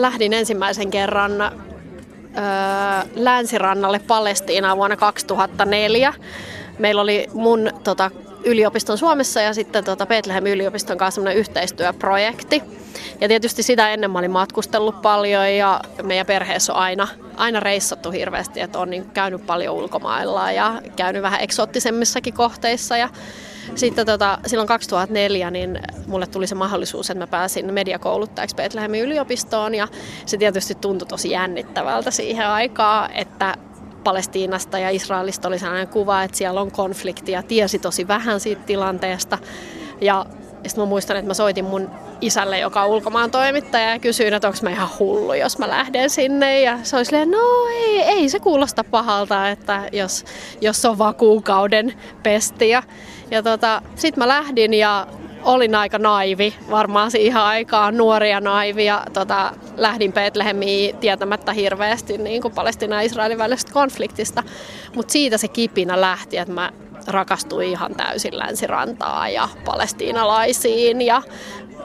lähdin ensimmäisen kerran ö, länsirannalle Palestiinaan vuonna 2004. Meillä oli mun tota, yliopiston Suomessa ja sitten tota Bethlehem yliopiston kanssa yhteistyöprojekti. Ja tietysti sitä ennen mä olin matkustellut paljon ja meidän perheessä on aina, aina reissattu hirveästi, että on niin käynyt paljon ulkomailla ja käynyt vähän eksoottisemmissakin kohteissa. Ja sitten tota, silloin 2004 niin mulle tuli se mahdollisuus, että mä pääsin mediakouluttajaksi Betlehemin yliopistoon ja se tietysti tuntui tosi jännittävältä siihen aikaan, että Palestiinasta ja Israelista oli sellainen kuva, että siellä on konflikti ja tiesi tosi vähän siitä tilanteesta. Ja sitten mä muistan, että mä soitin mun isälle, joka on ulkomaan toimittaja, ja kysyin, että onko mä ihan hullu, jos mä lähden sinne. Ja se oli silleen, no ei, ei se kuulosta pahalta, että jos, jos on vaan kuukauden pesti. Ja, tota, sitten mä lähdin ja olin aika naivi, varmaan siihen aikaan nuoria naivi ja tota, lähdin Betlehemiin tietämättä hirveästi niin kuin Palestina Israelin välisestä konfliktista. Mutta siitä se kipinä lähti, että mä rakastuin ihan täysin länsirantaa ja palestiinalaisiin ja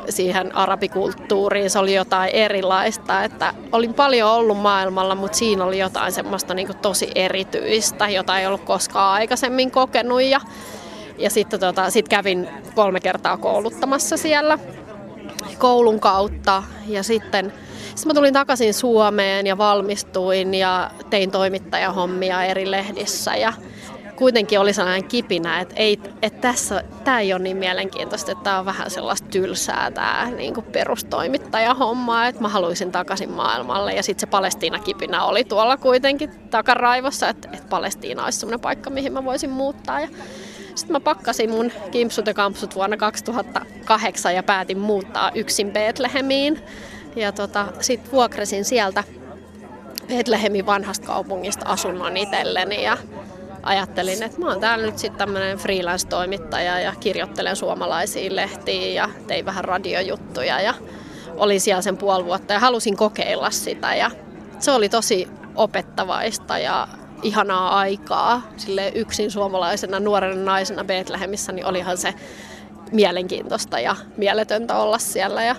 siihen arabikulttuuriin. Se oli jotain erilaista, että olin paljon ollut maailmalla, mutta siinä oli jotain semmoista niin tosi erityistä, jota ei ollut koskaan aikaisemmin kokenut ja ja sitten tota, sit kävin kolme kertaa kouluttamassa siellä koulun kautta. Ja sitten sitten mä tulin takaisin Suomeen ja valmistuin ja tein toimittajahommia eri lehdissä. Ja kuitenkin oli sellainen kipinä, että, ei, että tässä, tämä ei ole niin mielenkiintoista, että tämä on vähän sellaista tylsää tämä niin kuin perustoimittajahomma, että mä haluaisin takaisin maailmalle. Ja sitten se Palestiina-kipinä oli tuolla kuitenkin takaraivossa, että, että Palestiina olisi sellainen paikka, mihin mä voisin muuttaa. Ja sitten mä pakkasin mun kimpsut ja kampsut vuonna 2008 ja päätin muuttaa yksin Betlehemiin. Ja tota, sitten vuokrasin sieltä Betlehemin vanhasta kaupungista asunnon itselleni ja ajattelin, että mä oon täällä nyt sitten tämmöinen freelance-toimittaja ja kirjoittelen suomalaisiin lehtiin ja tein vähän radiojuttuja ja olin siellä sen puoli vuotta ja halusin kokeilla sitä ja se oli tosi opettavaista ja ihanaa aikaa sille yksin suomalaisena nuorena naisena Betlehemissä, niin olihan se mielenkiintoista ja mieletöntä olla siellä. Ja,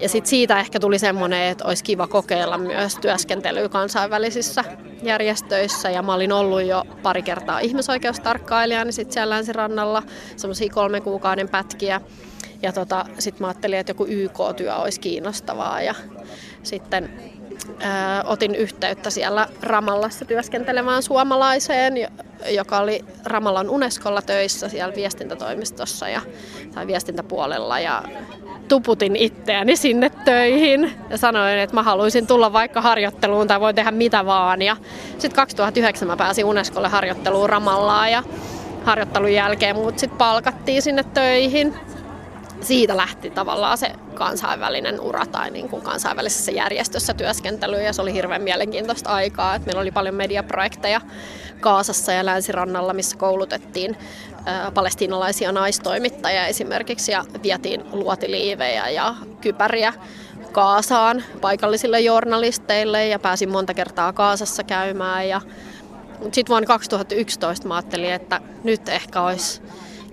ja sitten siitä ehkä tuli semmoinen, että olisi kiva kokeilla myös työskentelyä kansainvälisissä järjestöissä. Ja mä olin ollut jo pari kertaa ihmisoikeustarkkailijana sitten siellä länsirannalla, semmoisia kolmen kuukauden pätkiä. Ja tota, sitten mä ajattelin, että joku YK-työ olisi kiinnostavaa. Ja sitten otin yhteyttä siellä Ramallassa työskentelemään suomalaiseen, joka oli Ramallan Unescolla töissä siellä viestintätoimistossa ja, tai viestintäpuolella ja tuputin itseäni sinne töihin ja sanoin, että mä haluaisin tulla vaikka harjoitteluun tai voin tehdä mitä vaan. Ja sitten 2009 mä pääsin Unescolle harjoitteluun Ramallaan ja harjoittelun jälkeen mut sitten palkattiin sinne töihin siitä lähti tavallaan se kansainvälinen ura tai niin kuin kansainvälisessä järjestössä työskentely ja se oli hirveän mielenkiintoista aikaa. Että meillä oli paljon mediaprojekteja Kaasassa ja Länsirannalla, missä koulutettiin palestiinalaisia naistoimittajia esimerkiksi ja vietiin luotiliivejä ja kypäriä Kaasaan paikallisille journalisteille ja pääsin monta kertaa Kaasassa käymään ja sitten vuonna 2011 mä ajattelin, että nyt ehkä olisi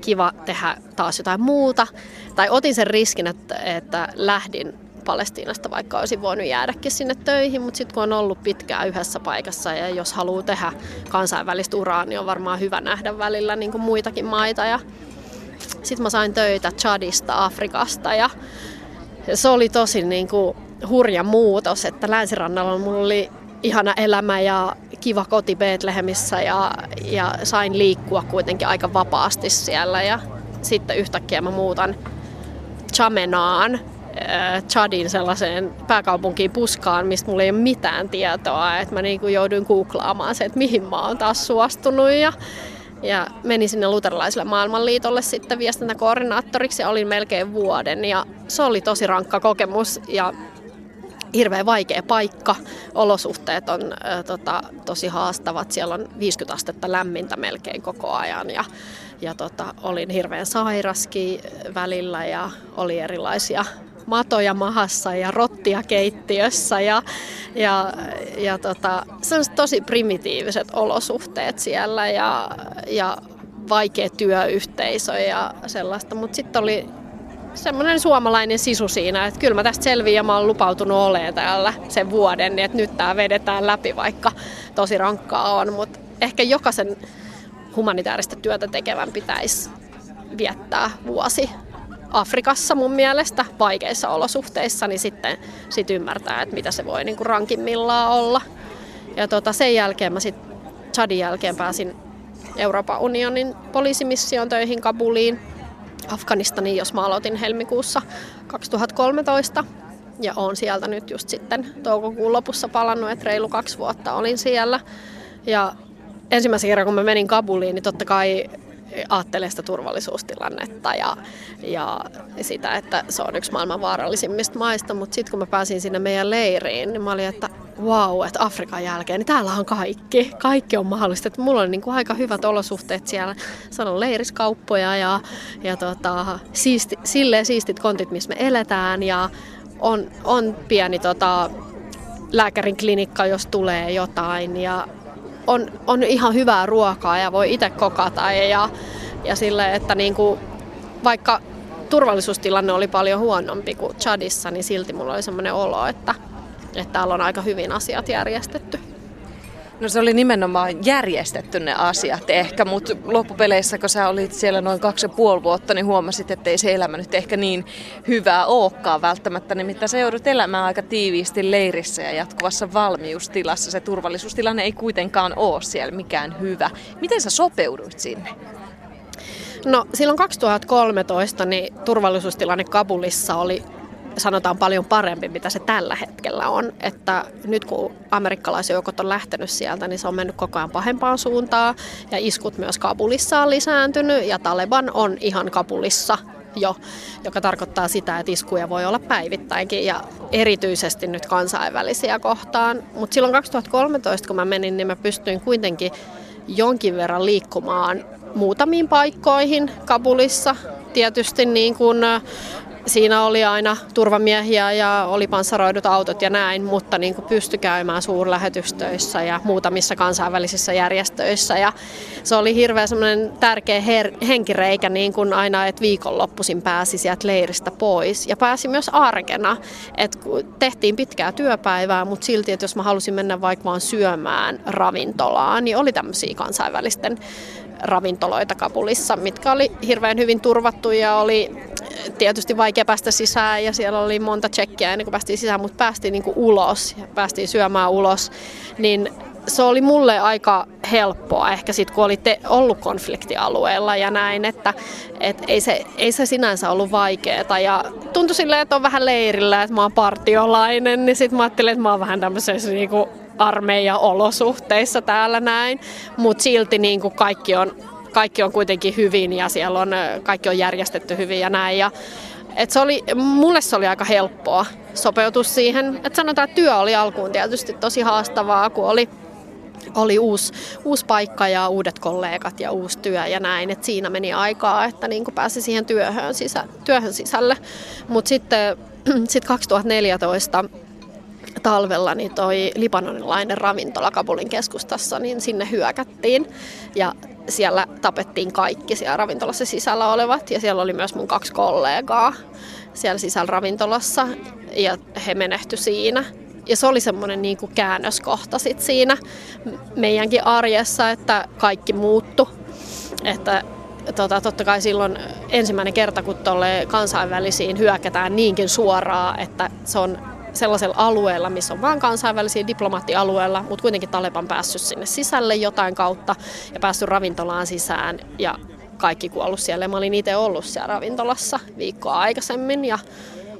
kiva tehdä taas jotain muuta. Tai otin sen riskin, että, että lähdin Palestiinasta, vaikka olisin voinut jäädäkin sinne töihin, mutta sitten kun on ollut pitkään yhdessä paikassa ja jos haluaa tehdä kansainvälistä uraa, niin on varmaan hyvä nähdä välillä niin kuin muitakin maita. Ja sitten mä sain töitä Chadista, Afrikasta ja se oli tosi niin kuin hurja muutos, että länsirannalla mulla oli ihana elämä ja kiva koti Betlehemissä ja, ja sain liikkua kuitenkin aika vapaasti siellä ja sitten yhtäkkiä mä muutan Chamenaan, äh, Chadin sellaiseen pääkaupunkiin puskaan, mistä mulla ei ole mitään tietoa. Että mä niin jouduin googlaamaan se, että mihin mä oon taas suostunut. Ja, ja menin sinne luterilaiselle maailmanliitolle sitten viestintäkoordinaattoriksi ja olin melkein vuoden. Ja se oli tosi rankka kokemus ja hirveän vaikea paikka. Olosuhteet on ä, tota, tosi haastavat. Siellä on 50 astetta lämmintä melkein koko ajan ja, ja tota, olin hirveän sairaskin välillä ja oli erilaisia matoja mahassa ja rottia keittiössä ja, ja, ja tota, tosi primitiiviset olosuhteet siellä ja, ja vaikea työyhteisö ja sellaista, mutta sitten oli semmoinen suomalainen sisu siinä, että kyllä mä tästä selviin ja mä oon lupautunut olemaan täällä sen vuoden, niin että nyt tää vedetään läpi, vaikka tosi rankkaa on, mutta ehkä jokaisen humanitaarista työtä tekevän pitäisi viettää vuosi Afrikassa mun mielestä vaikeissa olosuhteissa, niin sitten sit ymmärtää, että mitä se voi niin kuin rankimmillaan olla. Ja tota, sen jälkeen mä sitten Chadin jälkeen pääsin Euroopan unionin poliisimission töihin Kabuliin Afganistaniin, jos mä aloitin helmikuussa 2013. Ja olen sieltä nyt just sitten toukokuun lopussa palannut, että reilu kaksi vuotta olin siellä. Ja ensimmäisen kerran kun mä menin Kabuliin, niin totta kai ajattelee sitä turvallisuustilannetta ja, ja sitä, että se on yksi maailman vaarallisimmista maista. Mutta sitten kun mä pääsin sinne meidän leiriin, niin mä olin, että wow, että Afrikan jälkeen, niin täällä on kaikki. Kaikki on mahdollista. Että mulla on niin kuin aika hyvät olosuhteet siellä. Se on leiriskauppoja ja, ja tota, siisti, silleen siistit kontit, missä me eletään. Ja on, on pieni tota, lääkärin klinikka, jos tulee jotain. Ja on, on ihan hyvää ruokaa ja voi itse kokata. Ja, ja sille, että niin kuin, vaikka turvallisuustilanne oli paljon huonompi kuin Chadissa, niin silti mulla oli semmoinen olo, että että täällä on aika hyvin asiat järjestetty. No se oli nimenomaan järjestetty ne asiat ehkä, mutta loppupeleissä kun sä olit siellä noin kaksi ja puoli vuotta, niin huomasit, että ei se elämä nyt ehkä niin hyvää olekaan välttämättä. Nimittäin sä joudut elämään aika tiiviisti leirissä ja jatkuvassa valmiustilassa. Se turvallisuustilanne ei kuitenkaan ole siellä mikään hyvä. Miten sä sopeuduit sinne? No silloin 2013 niin turvallisuustilanne Kabulissa oli sanotaan paljon parempi, mitä se tällä hetkellä on. Että nyt kun amerikkalaisjoukot on lähtenyt sieltä, niin se on mennyt koko ajan pahempaan suuntaan. Ja iskut myös Kabulissa on lisääntynyt ja Taleban on ihan Kabulissa jo, joka tarkoittaa sitä, että iskuja voi olla päivittäinkin ja erityisesti nyt kansainvälisiä kohtaan. Mutta silloin 2013, kun mä menin, niin mä pystyin kuitenkin jonkin verran liikkumaan muutamiin paikkoihin Kabulissa. Tietysti niin kuin siinä oli aina turvamiehiä ja oli panssaroidut autot ja näin, mutta niin kuin pystyi käymään suurlähetystöissä ja muutamissa kansainvälisissä järjestöissä. Ja se oli hirveän semmoinen tärkeä her- henkireikä niin kuin aina, että viikonloppuisin pääsi sieltä leiristä pois. Ja pääsi myös arkena, että tehtiin pitkää työpäivää, mutta silti, että jos mä halusin mennä vaikka vaan syömään ravintolaan, niin oli tämmöisiä kansainvälisten ravintoloita Kabulissa, mitkä oli hirveän hyvin turvattu ja oli tietysti vaikea päästä sisään ja siellä oli monta tsekkiä ennen kuin päästiin sisään, mutta päästiin niin kuin ulos ja päästiin syömään ulos, niin se oli mulle aika helppoa ehkä sitten, kun oli te, ollut konfliktialueella ja näin, että et ei, se, ei se sinänsä ollut vaikeaa. Ja tuntui silleen, että on vähän leirillä, että mä oon partiolainen, niin sitten mä ajattelin, että mä oon vähän tämmöisessä niinku armeijan olosuhteissa täällä näin, mutta silti niinku kaikki on kaikki on kuitenkin hyvin ja siellä on, kaikki on järjestetty hyvin ja näin. Ja, et se oli, mulle se oli aika helppoa sopeutus siihen. Et sanotaan, että työ oli alkuun tietysti tosi haastavaa, kun oli oli uusi, uusi paikka ja uudet kollegat ja uusi työ ja näin. Et siinä meni aikaa, että niin pääsi siihen työhön, sisä, työhön sisälle. Mutta sitten sit 2014 talvella niin toi libanonilainen ravintola Kabulin keskustassa, niin sinne hyökättiin. Ja siellä tapettiin kaikki siellä ravintolassa sisällä olevat ja siellä oli myös mun kaksi kollegaa siellä sisällä ravintolassa ja he menehtyi siinä. Ja se oli semmoinen niin kuin käännöskohta sit siinä meidänkin arjessa, että kaikki muuttu. Että tota, totta kai silloin ensimmäinen kerta, kun tuolle kansainvälisiin hyökätään niinkin suoraan, että se on sellaisella alueella, missä on vain kansainvälisiä diplomaattialueella, mutta kuitenkin Taleban päässyt sinne sisälle jotain kautta ja päässyt ravintolaan sisään ja kaikki kuollut siellä. Mä olin itse ollut siellä ravintolassa viikkoa aikaisemmin ja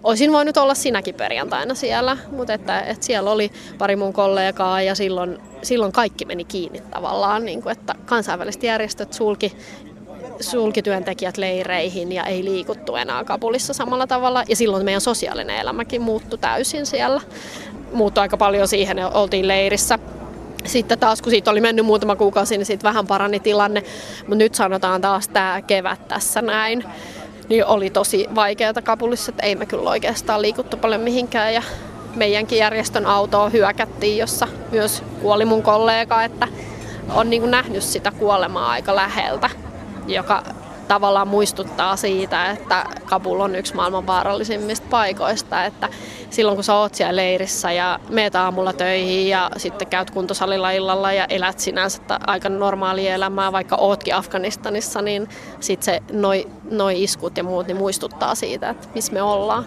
olisin voinut olla sinäkin perjantaina siellä, mutta että, että siellä oli pari mun kollegaa ja silloin, silloin kaikki meni kiinni tavallaan, niin kuin, että kansainväliset järjestöt sulki sulkityöntekijät leireihin ja ei liikuttu enää Kabulissa samalla tavalla. Ja silloin meidän sosiaalinen elämäkin muuttui täysin siellä. Muuttui aika paljon siihen, oltiin leirissä. Sitten taas kun siitä oli mennyt muutama kuukausi, niin sitten vähän parani tilanne. Mutta nyt sanotaan taas tämä kevät tässä näin. Niin oli tosi vaikeaa Kabulissa, että ei me kyllä oikeastaan liikuttu paljon mihinkään. Ja meidänkin järjestön autoa hyökättiin, jossa myös kuoli mun kollega, että on niin nähnyt sitä kuolemaa aika läheltä joka tavallaan muistuttaa siitä, että Kabul on yksi maailman vaarallisimmista paikoista, että silloin kun sä oot siellä leirissä ja meet aamulla töihin ja sitten käyt kuntosalilla illalla ja elät sinänsä aika normaalia elämää, vaikka ootkin Afganistanissa, niin sitten se noi, noi iskut ja muut niin muistuttaa siitä, että missä me ollaan.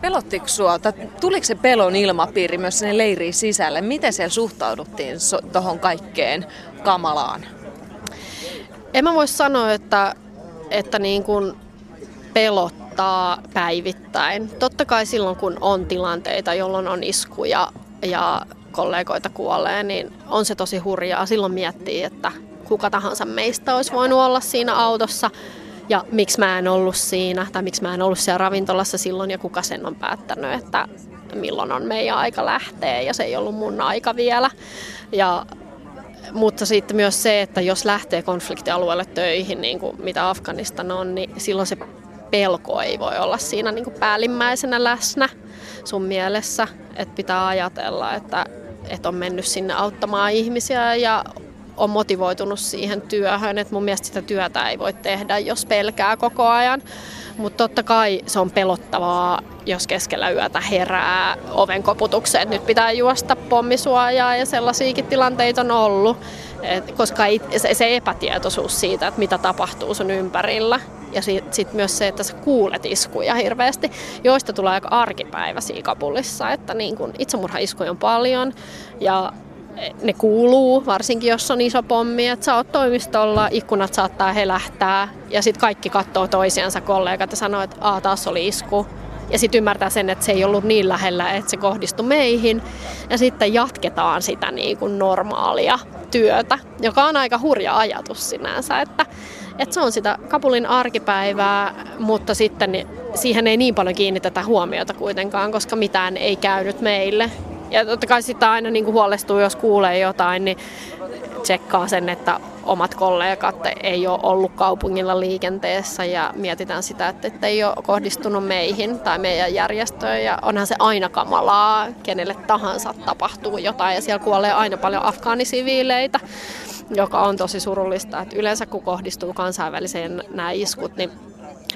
Pelottiko sua, tuliko se pelon ilmapiiri myös sinne leiriin sisälle? Miten siellä suhtauduttiin so, tuohon kaikkeen kamalaan? En mä voi sanoa, että, että niin kuin pelottaa päivittäin. Totta kai silloin, kun on tilanteita, jolloin on iskuja ja kollegoita kuolee, niin on se tosi hurjaa. Silloin miettii, että kuka tahansa meistä olisi voinut olla siinä autossa ja miksi mä en ollut siinä tai miksi mä en ollut siellä ravintolassa silloin ja kuka sen on päättänyt, että milloin on meidän aika lähteä ja se ei ollut mun aika vielä. Ja, mutta sitten myös se, että jos lähtee konfliktialueelle töihin, niin kuin mitä Afganistan on, niin silloin se pelko ei voi olla siinä niin kuin päällimmäisenä läsnä sun mielessä. Että pitää ajatella, että, että on mennyt sinne auttamaan ihmisiä ja on motivoitunut siihen työhön. Et mun mielestä sitä työtä ei voi tehdä, jos pelkää koko ajan. Mutta totta kai se on pelottavaa, jos keskellä yötä herää oven koputukseen. Nyt pitää juosta pommisuojaa ja sellaisiakin tilanteita on ollut. Et, koska ei, se, se epätietoisuus siitä, että mitä tapahtuu sun ympärillä. Ja sitten sit myös se, että sä kuulet iskuja hirveästi, joista tulee aika arkipäiväisiä Kabulissa. Että niin kun itsemurhaiskuja on paljon ja ne kuuluu, varsinkin jos on iso pommi, että sä oot toimistolla, ikkunat saattaa helähtää ja sitten kaikki katsoo toisiansa kollegat ja sanoo, että Aa, taas oli isku. Ja sitten ymmärtää sen, että se ei ollut niin lähellä, että se kohdistui meihin. Ja sitten jatketaan sitä niin kuin normaalia työtä, joka on aika hurja ajatus sinänsä, että, että se on sitä Kabulin arkipäivää, mutta sitten siihen ei niin paljon kiinnitetä huomiota kuitenkaan, koska mitään ei käynyt meille. Ja totta kai sitä aina niin kuin huolestuu, jos kuulee jotain, niin tsekkaa sen, että omat kollegat ei ole ollut kaupungilla liikenteessä ja mietitään sitä, että ei ole kohdistunut meihin tai meidän järjestöön. Ja onhan se aina kamalaa, kenelle tahansa tapahtuu jotain ja siellä kuolee aina paljon afgaanisiviileitä, joka on tosi surullista, että yleensä kun kohdistuu kansainväliseen nämä iskut, niin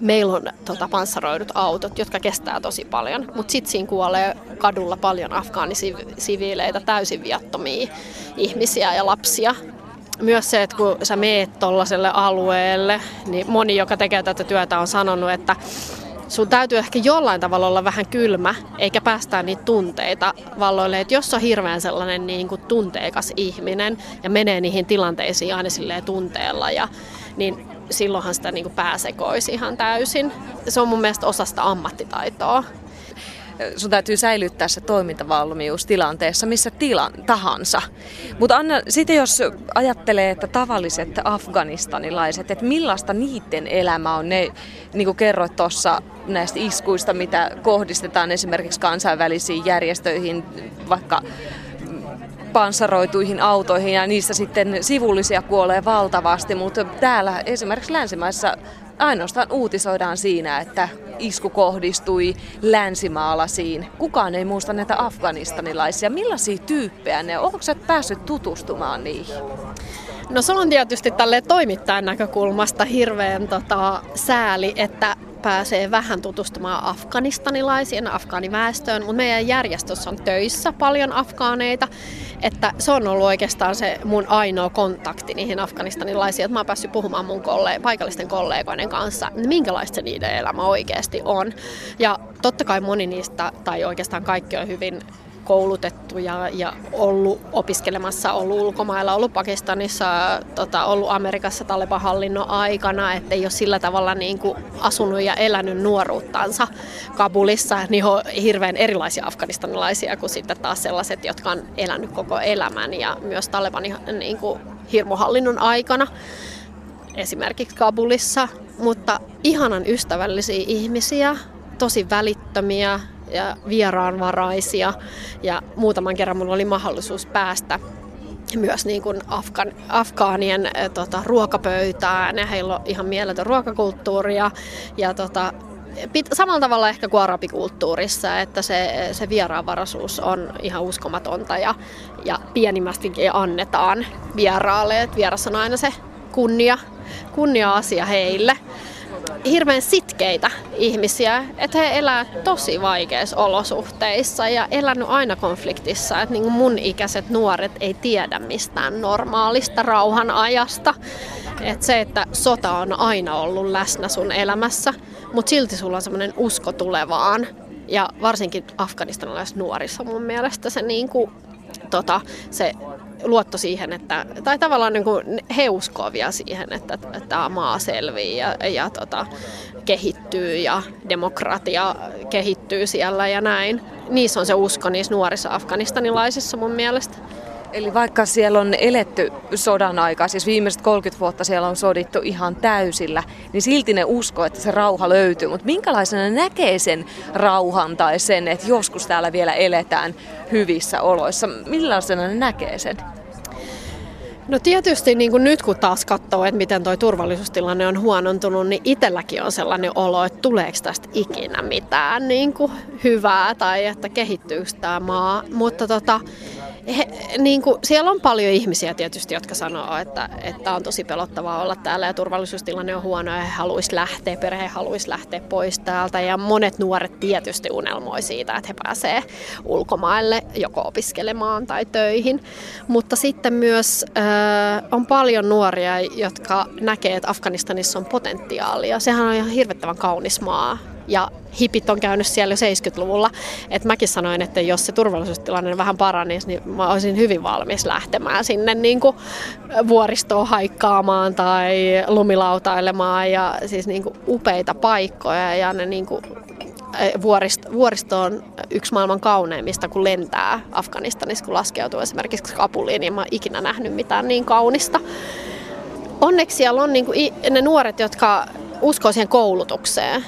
meillä on tota, panssaroidut autot, jotka kestää tosi paljon, mutta sitten siinä kuolee kadulla paljon afgaanisiviileitä, täysin viattomia ihmisiä ja lapsia. Myös se, että kun sä meet tuollaiselle alueelle, niin moni, joka tekee tätä työtä, on sanonut, että sun täytyy ehkä jollain tavalla olla vähän kylmä, eikä päästää niitä tunteita valloille. Että jos on hirveän sellainen niin kuin tunteikas ihminen ja menee niihin tilanteisiin aina tunteella, ja, niin silloinhan sitä niin kuin ihan täysin. Se on mun mielestä osasta ammattitaitoa. Sun täytyy säilyttää se toimintavalmius tilanteessa missä tilan tahansa. Mutta Anna, sitten jos ajattelee, että tavalliset afganistanilaiset, että millaista niiden elämä on, ne niin kuin kerroit tuossa näistä iskuista, mitä kohdistetaan esimerkiksi kansainvälisiin järjestöihin, vaikka panssaroituihin autoihin ja niissä sitten sivullisia kuolee valtavasti, mutta täällä esimerkiksi länsimaissa ainoastaan uutisoidaan siinä, että isku kohdistui länsimaalaisiin. Kukaan ei muista näitä afganistanilaisia. Millaisia tyyppejä ne on? Onko sä päässyt tutustumaan niihin? No se on tietysti tälle toimittajan näkökulmasta hirveän tota, sääli, että pääsee vähän tutustumaan afganistanilaisiin, afgaaniväestöön, mutta meidän järjestössä on töissä paljon afgaaneita, että se on ollut oikeastaan se mun ainoa kontakti niihin afganistanilaisiin, että mä oon päässyt puhumaan mun kolle- paikallisten kollegoiden kanssa, minkälaista se niiden elämä oikeasti on. Ja totta kai moni niistä, tai oikeastaan kaikki on hyvin koulutettu ja, ja ollut opiskelemassa, ollut ulkomailla, ollut Pakistanissa, tota, ollut Amerikassa Taleban-hallinnon aikana, että ei ole sillä tavalla niin kuin asunut ja elänyt nuoruuttansa Kabulissa, niin on hirveän erilaisia afganistanilaisia kuin sitten taas sellaiset, jotka on elänyt koko elämän ja myös Talebanin niin kuin hirmuhallinnon aikana esimerkiksi Kabulissa, mutta ihanan ystävällisiä ihmisiä, tosi välittömiä, ja vieraanvaraisia. Ja muutaman kerran minulla oli mahdollisuus päästä myös niin kuin Afgan, afgaanien ä, tota, ruokapöytään ja heillä on ihan mieletön ruokakulttuuri ja, ja tota, pit, samalla tavalla ehkä kuin arabikulttuurissa, että se, se vieraanvaraisuus on ihan uskomatonta ja, ja pienimmästikin annetaan vieraalle, että vieras on aina se kunnia, kunnia-asia heille. Hirveän sitkeitä ihmisiä, että he elää tosi vaikeissa olosuhteissa ja elänyt aina konfliktissa, että niin mun ikäiset nuoret ei tiedä mistään normaalista rauhan ajasta. Että se, että sota on aina ollut läsnä sun elämässä, mutta silti sulla on semmoinen usko tulevaan. Ja varsinkin afganistanilaisissa nuorissa mun mielestä se, niin kuin, tota, se luotto siihen, että, tai tavallaan niin kuin he uskoo vielä siihen, että, tämä maa selviää ja, ja tota, kehittyy ja demokratia kehittyy siellä ja näin. Niissä on se usko niissä nuorissa afganistanilaisissa mun mielestä. Eli vaikka siellä on eletty sodan aikaa, siis viimeiset 30 vuotta siellä on sodittu ihan täysillä, niin silti ne uskoo, että se rauha löytyy. Mutta minkälaisena näkee sen rauhan tai sen, että joskus täällä vielä eletään hyvissä oloissa? Millaisena ne näkee sen? No tietysti niin kuin nyt kun taas katsoo, että miten tuo turvallisuustilanne on huonontunut, niin itselläkin on sellainen olo, että tuleeko tästä ikinä mitään niin kuin hyvää tai että kehittyykö tämä maa. Mutta tota, he, niin kuin, siellä on paljon ihmisiä tietysti, jotka sanoo, että, että on tosi pelottavaa olla täällä ja turvallisuustilanne on huono ja he haluaisi lähteä, perhe haluaisi lähteä pois täältä. Ja monet nuoret tietysti unelmoi siitä, että he pääsee ulkomaille joko opiskelemaan tai töihin. Mutta sitten myös äh, on paljon nuoria, jotka näkee, että Afganistanissa on potentiaalia. Sehän on ihan hirvettävän kaunis maa ja hipit on käynyt siellä jo 70-luvulla. Et mäkin sanoin, että jos se turvallisuustilanne vähän paranisi, niin mä olisin hyvin valmis lähtemään sinne niin kuin vuoristoon haikkaamaan tai lumilautailemaan ja siis niin kuin upeita paikkoja ja ne niin kuin eh, vuoristo, vuoristo on yksi maailman kauneimmista, kun lentää Afganistanissa, kun laskeutuu esimerkiksi Kabuliin, niin mä oon ikinä nähnyt mitään niin kaunista. Onneksi siellä on niin kuin ne nuoret, jotka uskoo siihen koulutukseen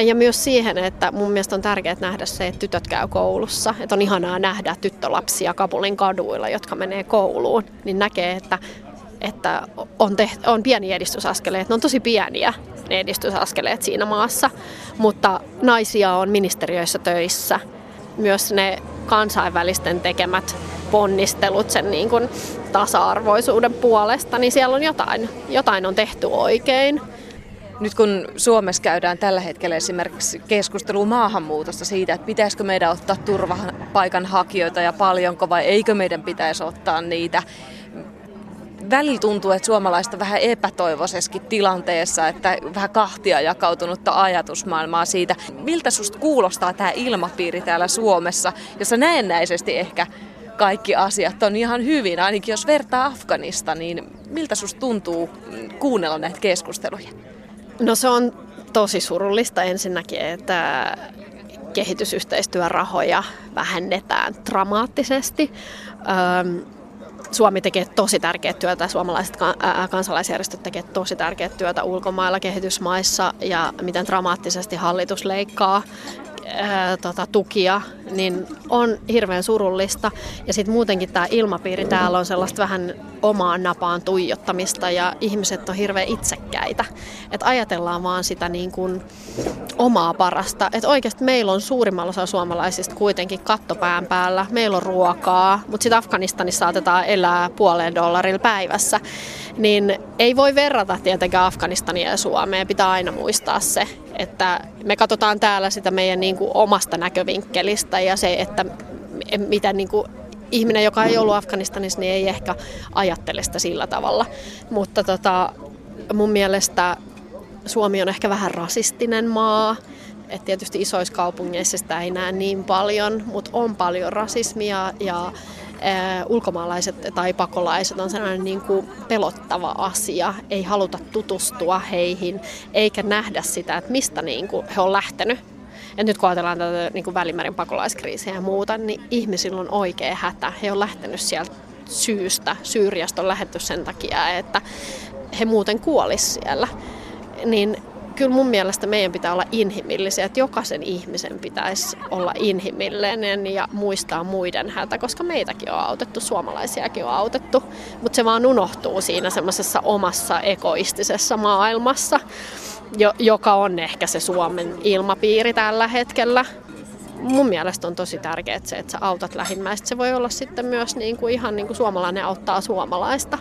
ja myös siihen, että mun mielestä on tärkeää nähdä se, että tytöt käy koulussa. Että on ihanaa nähdä tyttölapsia Kabulin kaduilla, jotka menee kouluun, niin näkee, että, että on, tehty, on pieni edistysaskeleet. Ne on tosi pieniä ne edistysaskeleet siinä maassa, mutta naisia on ministeriöissä töissä. Myös ne kansainvälisten tekemät ponnistelut sen niin kuin tasa-arvoisuuden puolesta, niin siellä on jotain, jotain on tehty oikein. Nyt kun Suomessa käydään tällä hetkellä esimerkiksi keskustelua maahanmuutosta siitä, että pitäisikö meidän ottaa turvapaikan hakijoita ja paljonko vai eikö meidän pitäisi ottaa niitä, välillä tuntuu, että suomalaista vähän epätoivoisessakin tilanteessa, että vähän kahtia jakautunutta ajatusmaailmaa siitä, miltä susta kuulostaa tämä ilmapiiri täällä Suomessa, jossa näennäisesti ehkä kaikki asiat on ihan hyvin, ainakin jos vertaa Afganista, niin miltä susta tuntuu kuunnella näitä keskusteluja? No se on tosi surullista ensinnäkin, että kehitysyhteistyörahoja vähennetään dramaattisesti. Suomi tekee tosi tärkeää työtä, suomalaiset kansalaisjärjestöt tekevät tosi tärkeää työtä ulkomailla kehitysmaissa ja miten dramaattisesti hallitus leikkaa ää, tota, tukia, niin on hirveän surullista. Ja sitten muutenkin tämä ilmapiiri täällä on sellaista vähän omaan napaan tuijottamista ja ihmiset on hirveän itsekkäitä. Että ajatellaan vaan sitä niin kuin omaa parasta. Että oikeasti meillä on suurimmalla osa suomalaisista kuitenkin kattopään päällä. Meillä on ruokaa, mutta sitten Afganistanissa saatetaan elää puoleen dollarilla päivässä. Niin ei voi verrata tietenkään Afganistania ja Suomea. Pitää aina muistaa se, että me katsotaan täällä sitä meidän niin kuin omasta näkövinkkelistä ja se, että mitä niin kuin ihminen, joka ei ollut Afganistanissa, niin ei ehkä ajattele sitä sillä tavalla. Mutta tota, mun mielestä Suomi on ehkä vähän rasistinen maa. Et tietysti isoissa kaupungeissa sitä ei näe niin paljon, mutta on paljon rasismia ja ulkomaalaiset tai pakolaiset on sellainen niin kuin pelottava asia. Ei haluta tutustua heihin eikä nähdä sitä, että mistä niin kuin he on lähtenyt. Ja nyt kun ajatellaan tätä niin kuin Välimeren pakolaiskriisiä ja muuta, niin ihmisillä on oikea hätä. He on lähtenyt sieltä syystä. Syyriasta on lähetty sen takia, että he muuten kuolisivat siellä. Niin kyllä mun mielestä meidän pitää olla inhimillisiä, että jokaisen ihmisen pitäisi olla inhimillinen ja muistaa muiden hätä, koska meitäkin on autettu, suomalaisiakin on autettu, mutta se vaan unohtuu siinä semmoisessa omassa egoistisessa maailmassa, joka on ehkä se Suomen ilmapiiri tällä hetkellä. mun mielestä on tosi tärkeää se, että sä autat lähimmäistä. Se voi olla sitten myös niin kuin ihan niin kuin suomalainen auttaa suomalaista.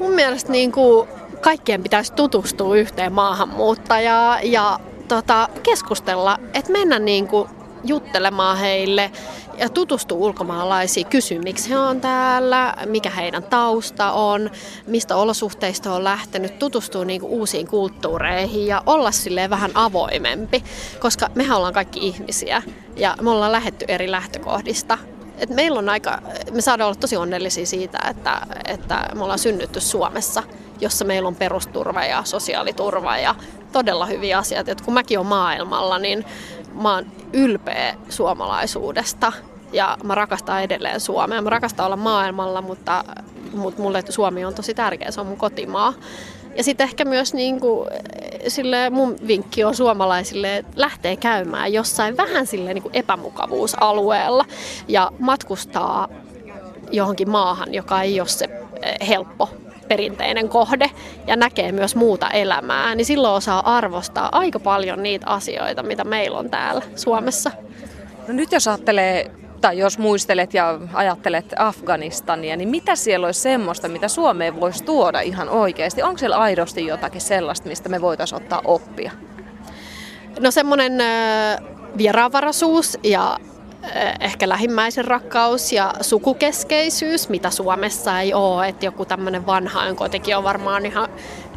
Mun mielestä niin kuin kaikkien pitäisi tutustua yhteen maahanmuuttajaan ja tota, keskustella, että mennä niin kuin juttelemaan heille ja tutustua ulkomaalaisiin, kysyä miksi he on täällä, mikä heidän tausta on, mistä olosuhteista on lähtenyt, tutustua niin kuin uusiin kulttuureihin ja olla silleen vähän avoimempi, koska mehän ollaan kaikki ihmisiä ja me ollaan lähetty eri lähtökohdista. Et meillä on aika, me saadaan olla tosi onnellisia siitä, että, että me ollaan synnytty Suomessa, jossa meillä on perusturva ja sosiaaliturva ja todella hyviä asioita. Et kun mäkin olen maailmalla, niin mä oon ylpeä suomalaisuudesta ja mä rakastan edelleen Suomea. Mä rakastan olla maailmalla, mutta, mutta mulle Suomi on tosi tärkeä, se on mun kotimaa. Ja sitten ehkä myös niin kuin, sille mun vinkki on suomalaisille, että lähtee käymään jossain vähän sille niin epämukavuusalueella ja matkustaa johonkin maahan, joka ei ole se eh, helppo perinteinen kohde ja näkee myös muuta elämää, niin silloin osaa arvostaa aika paljon niitä asioita, mitä meillä on täällä Suomessa. No nyt jos ajattelee tai jos muistelet ja ajattelet Afganistania, niin mitä siellä olisi semmoista, mitä Suomeen voisi tuoda ihan oikeasti? Onko siellä aidosti jotakin sellaista, mistä me voitaisiin ottaa oppia? No semmoinen vieraanvaraisuus ja ehkä lähimmäisen rakkaus ja sukukeskeisyys, mitä Suomessa ei ole. Että joku tämmöinen vanhainkotikin on varmaan ihan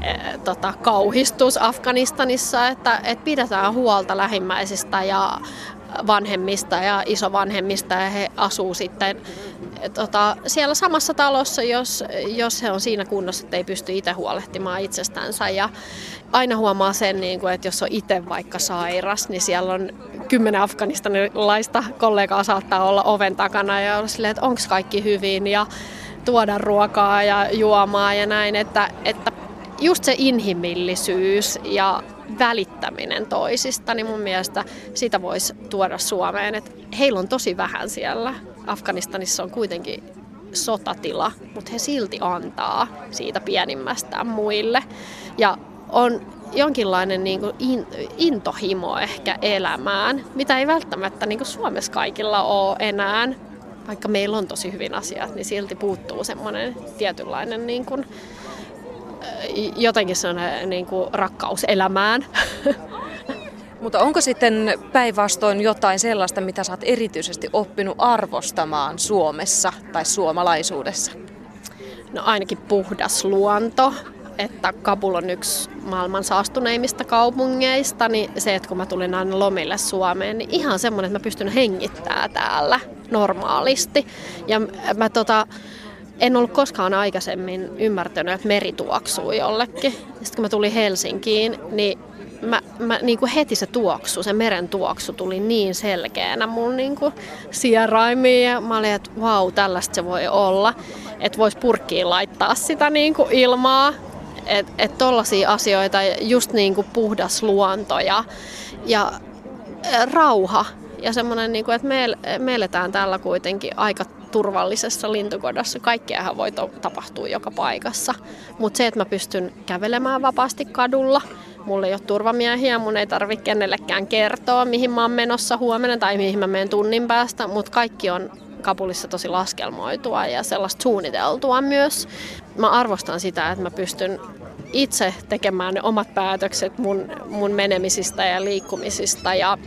e, tota, kauhistus Afganistanissa, että, että pidetään huolta lähimmäisistä ja vanhemmista ja isovanhemmista ja he asuu sitten tota, siellä samassa talossa, jos, jos he on siinä kunnossa, että ei pysty itse huolehtimaan itsestänsä. Ja aina huomaa sen, niin kuin, että jos on itse vaikka sairas, niin siellä on kymmenen afganistanilaista kollegaa saattaa olla oven takana ja olla silleen, että onko kaikki hyvin ja tuoda ruokaa ja juomaa ja näin, että, että just se inhimillisyys ja välittäminen toisista, niin mun mielestä sitä voisi tuoda Suomeen. Et heillä on tosi vähän siellä. Afganistanissa on kuitenkin sotatila, mutta he silti antaa siitä pienimmästään muille. Ja on jonkinlainen niin kuin in, intohimo ehkä elämään, mitä ei välttämättä niin kuin Suomessa kaikilla ole enää. Vaikka meillä on tosi hyvin asiat, niin silti puuttuu semmoinen tietynlainen niin kuin, jotenkin sellainen niin kuin rakkaus elämään. Mutta onko sitten päinvastoin jotain sellaista, mitä sä oot erityisesti oppinut arvostamaan Suomessa tai suomalaisuudessa? No ainakin puhdas luonto, että Kabul on yksi maailman saastuneimmista kaupungeista, niin se, että kun mä tulin aina lomille Suomeen, niin ihan semmoinen, että mä pystyn hengittämään täällä normaalisti. Ja mä tota, en ollut koskaan aikaisemmin ymmärtänyt, että meri tuoksuu jollekin. Sitten kun mä tulin Helsinkiin, niin mä, mä niin kuin heti se tuoksu, se meren tuoksu tuli niin selkeänä mun niin kuin sieraimiin ja mä olin, että vau, wow, tällaista se voi olla. Että vois purkkiin laittaa sitä niin kuin ilmaa. Että et tollaisia asioita, just niin kuin puhdas luonto ja, ja rauha. Ja semmoinen, niin kuin, että me, me eletään täällä kuitenkin aika turvallisessa lintukodossa. Kaikkeahan voi to- tapahtua joka paikassa. Mutta se, että mä pystyn kävelemään vapaasti kadulla, mulla ei ole turvamiehiä, mun ei tarvitse kenellekään kertoa, mihin mä oon menossa huomenna tai mihin mä menen tunnin päästä, mutta kaikki on Kabulissa tosi laskelmoitua ja sellaista suunniteltua myös. Mä arvostan sitä, että mä pystyn itse tekemään ne omat päätökset mun, mun menemisistä ja liikkumisista ja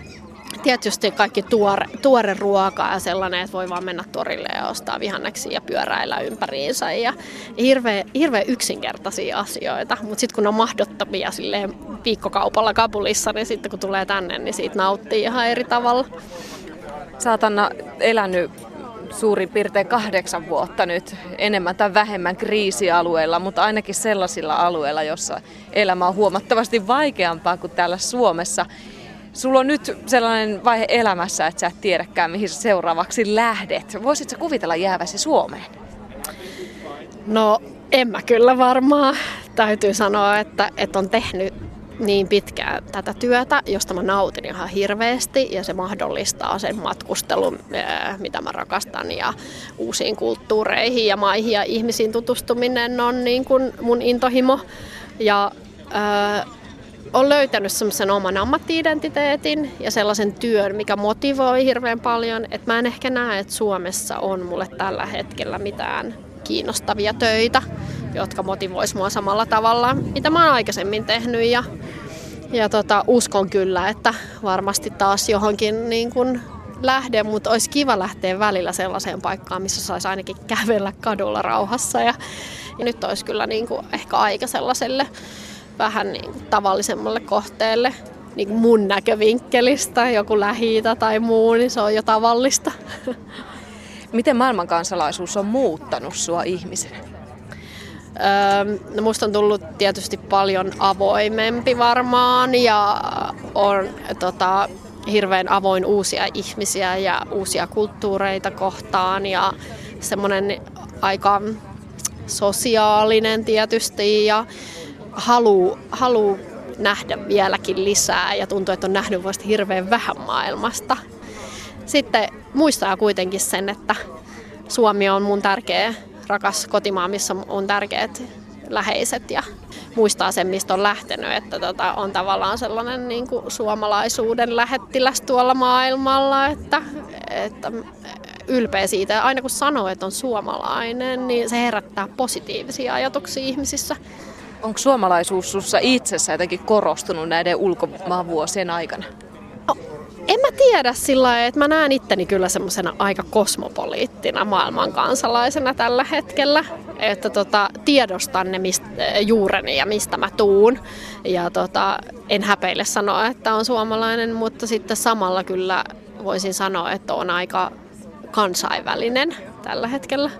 tietysti kaikki tuore, tuore ruoka ja sellainen, että voi vaan mennä torille ja ostaa vihanneksia ja pyöräillä ympäriinsä. Ja hirveän, hirveän yksinkertaisia asioita, mutta sitten kun on mahdottomia silleen viikkokaupalla Kabulissa, niin sitten kun tulee tänne, niin siitä nauttii ihan eri tavalla. Anna elänyt suurin piirtein kahdeksan vuotta nyt enemmän tai vähemmän kriisialueilla, mutta ainakin sellaisilla alueilla, jossa elämä on huomattavasti vaikeampaa kuin täällä Suomessa. Sulla on nyt sellainen vaihe elämässä, että sä et tiedäkään, mihin sä seuraavaksi lähdet. Voisitko kuvitella jääväsi Suomeen? No, en mä kyllä varmaan. Täytyy sanoa, että, että on tehnyt niin pitkään tätä työtä, josta mä nautin ihan hirveästi ja se mahdollistaa sen matkustelun, mitä mä rakastan ja uusiin kulttuureihin ja maihin ja ihmisiin tutustuminen on niin kuin mun intohimo. Ja olen löytänyt semmoisen oman ammattiidentiteetin ja sellaisen työn, mikä motivoi hirveän paljon. Että mä en ehkä näe, että Suomessa on mulle tällä hetkellä mitään kiinnostavia töitä, jotka motivois mua samalla tavalla, mitä mä oon aikaisemmin tehnyt. Ja, ja tota, uskon kyllä, että varmasti taas johonkin niin kun lähde, mutta olisi kiva lähteä välillä sellaiseen paikkaan, missä saisi ainakin kävellä kadulla rauhassa. Ja, ja nyt olisi kyllä niin kuin ehkä aika sellaiselle vähän niin tavallisemmalle kohteelle niin kuin mun näkövinkkelistä, joku lähi tai muu, niin se on jo tavallista. Miten maailmankansalaisuus on muuttanut sua ihmisenä? Öö, no musta on tullut tietysti paljon avoimempi varmaan ja on tota, hirveän avoin uusia ihmisiä ja uusia kulttuureita kohtaan ja semmoinen aika sosiaalinen tietysti ja halu, halu nähdä vieläkin lisää ja tuntuu, että on nähnyt vasta hirveän vähän maailmasta. Sitten muistaa kuitenkin sen, että Suomi on mun tärkeä rakas kotimaa, missä on tärkeät läheiset ja muistaa sen, mistä on lähtenyt, että tota, on tavallaan sellainen niin kuin suomalaisuuden lähettiläs tuolla maailmalla, että, että ylpeä siitä. Aina kun sanoo, että on suomalainen, niin se herättää positiivisia ajatuksia ihmisissä. Onko suomalaisuus sinussa itsessä jotenkin korostunut näiden ulkomaan vuosien aikana? No, en mä tiedä sillä lailla, että mä näen itteni kyllä semmoisena aika kosmopoliittina maailman kansalaisena tällä hetkellä. Että tota, tiedostan ne mistä, juureni ja mistä mä tuun. Ja tota, en häpeille sanoa, että on suomalainen, mutta sitten samalla kyllä voisin sanoa, että on aika kansainvälinen tällä hetkellä.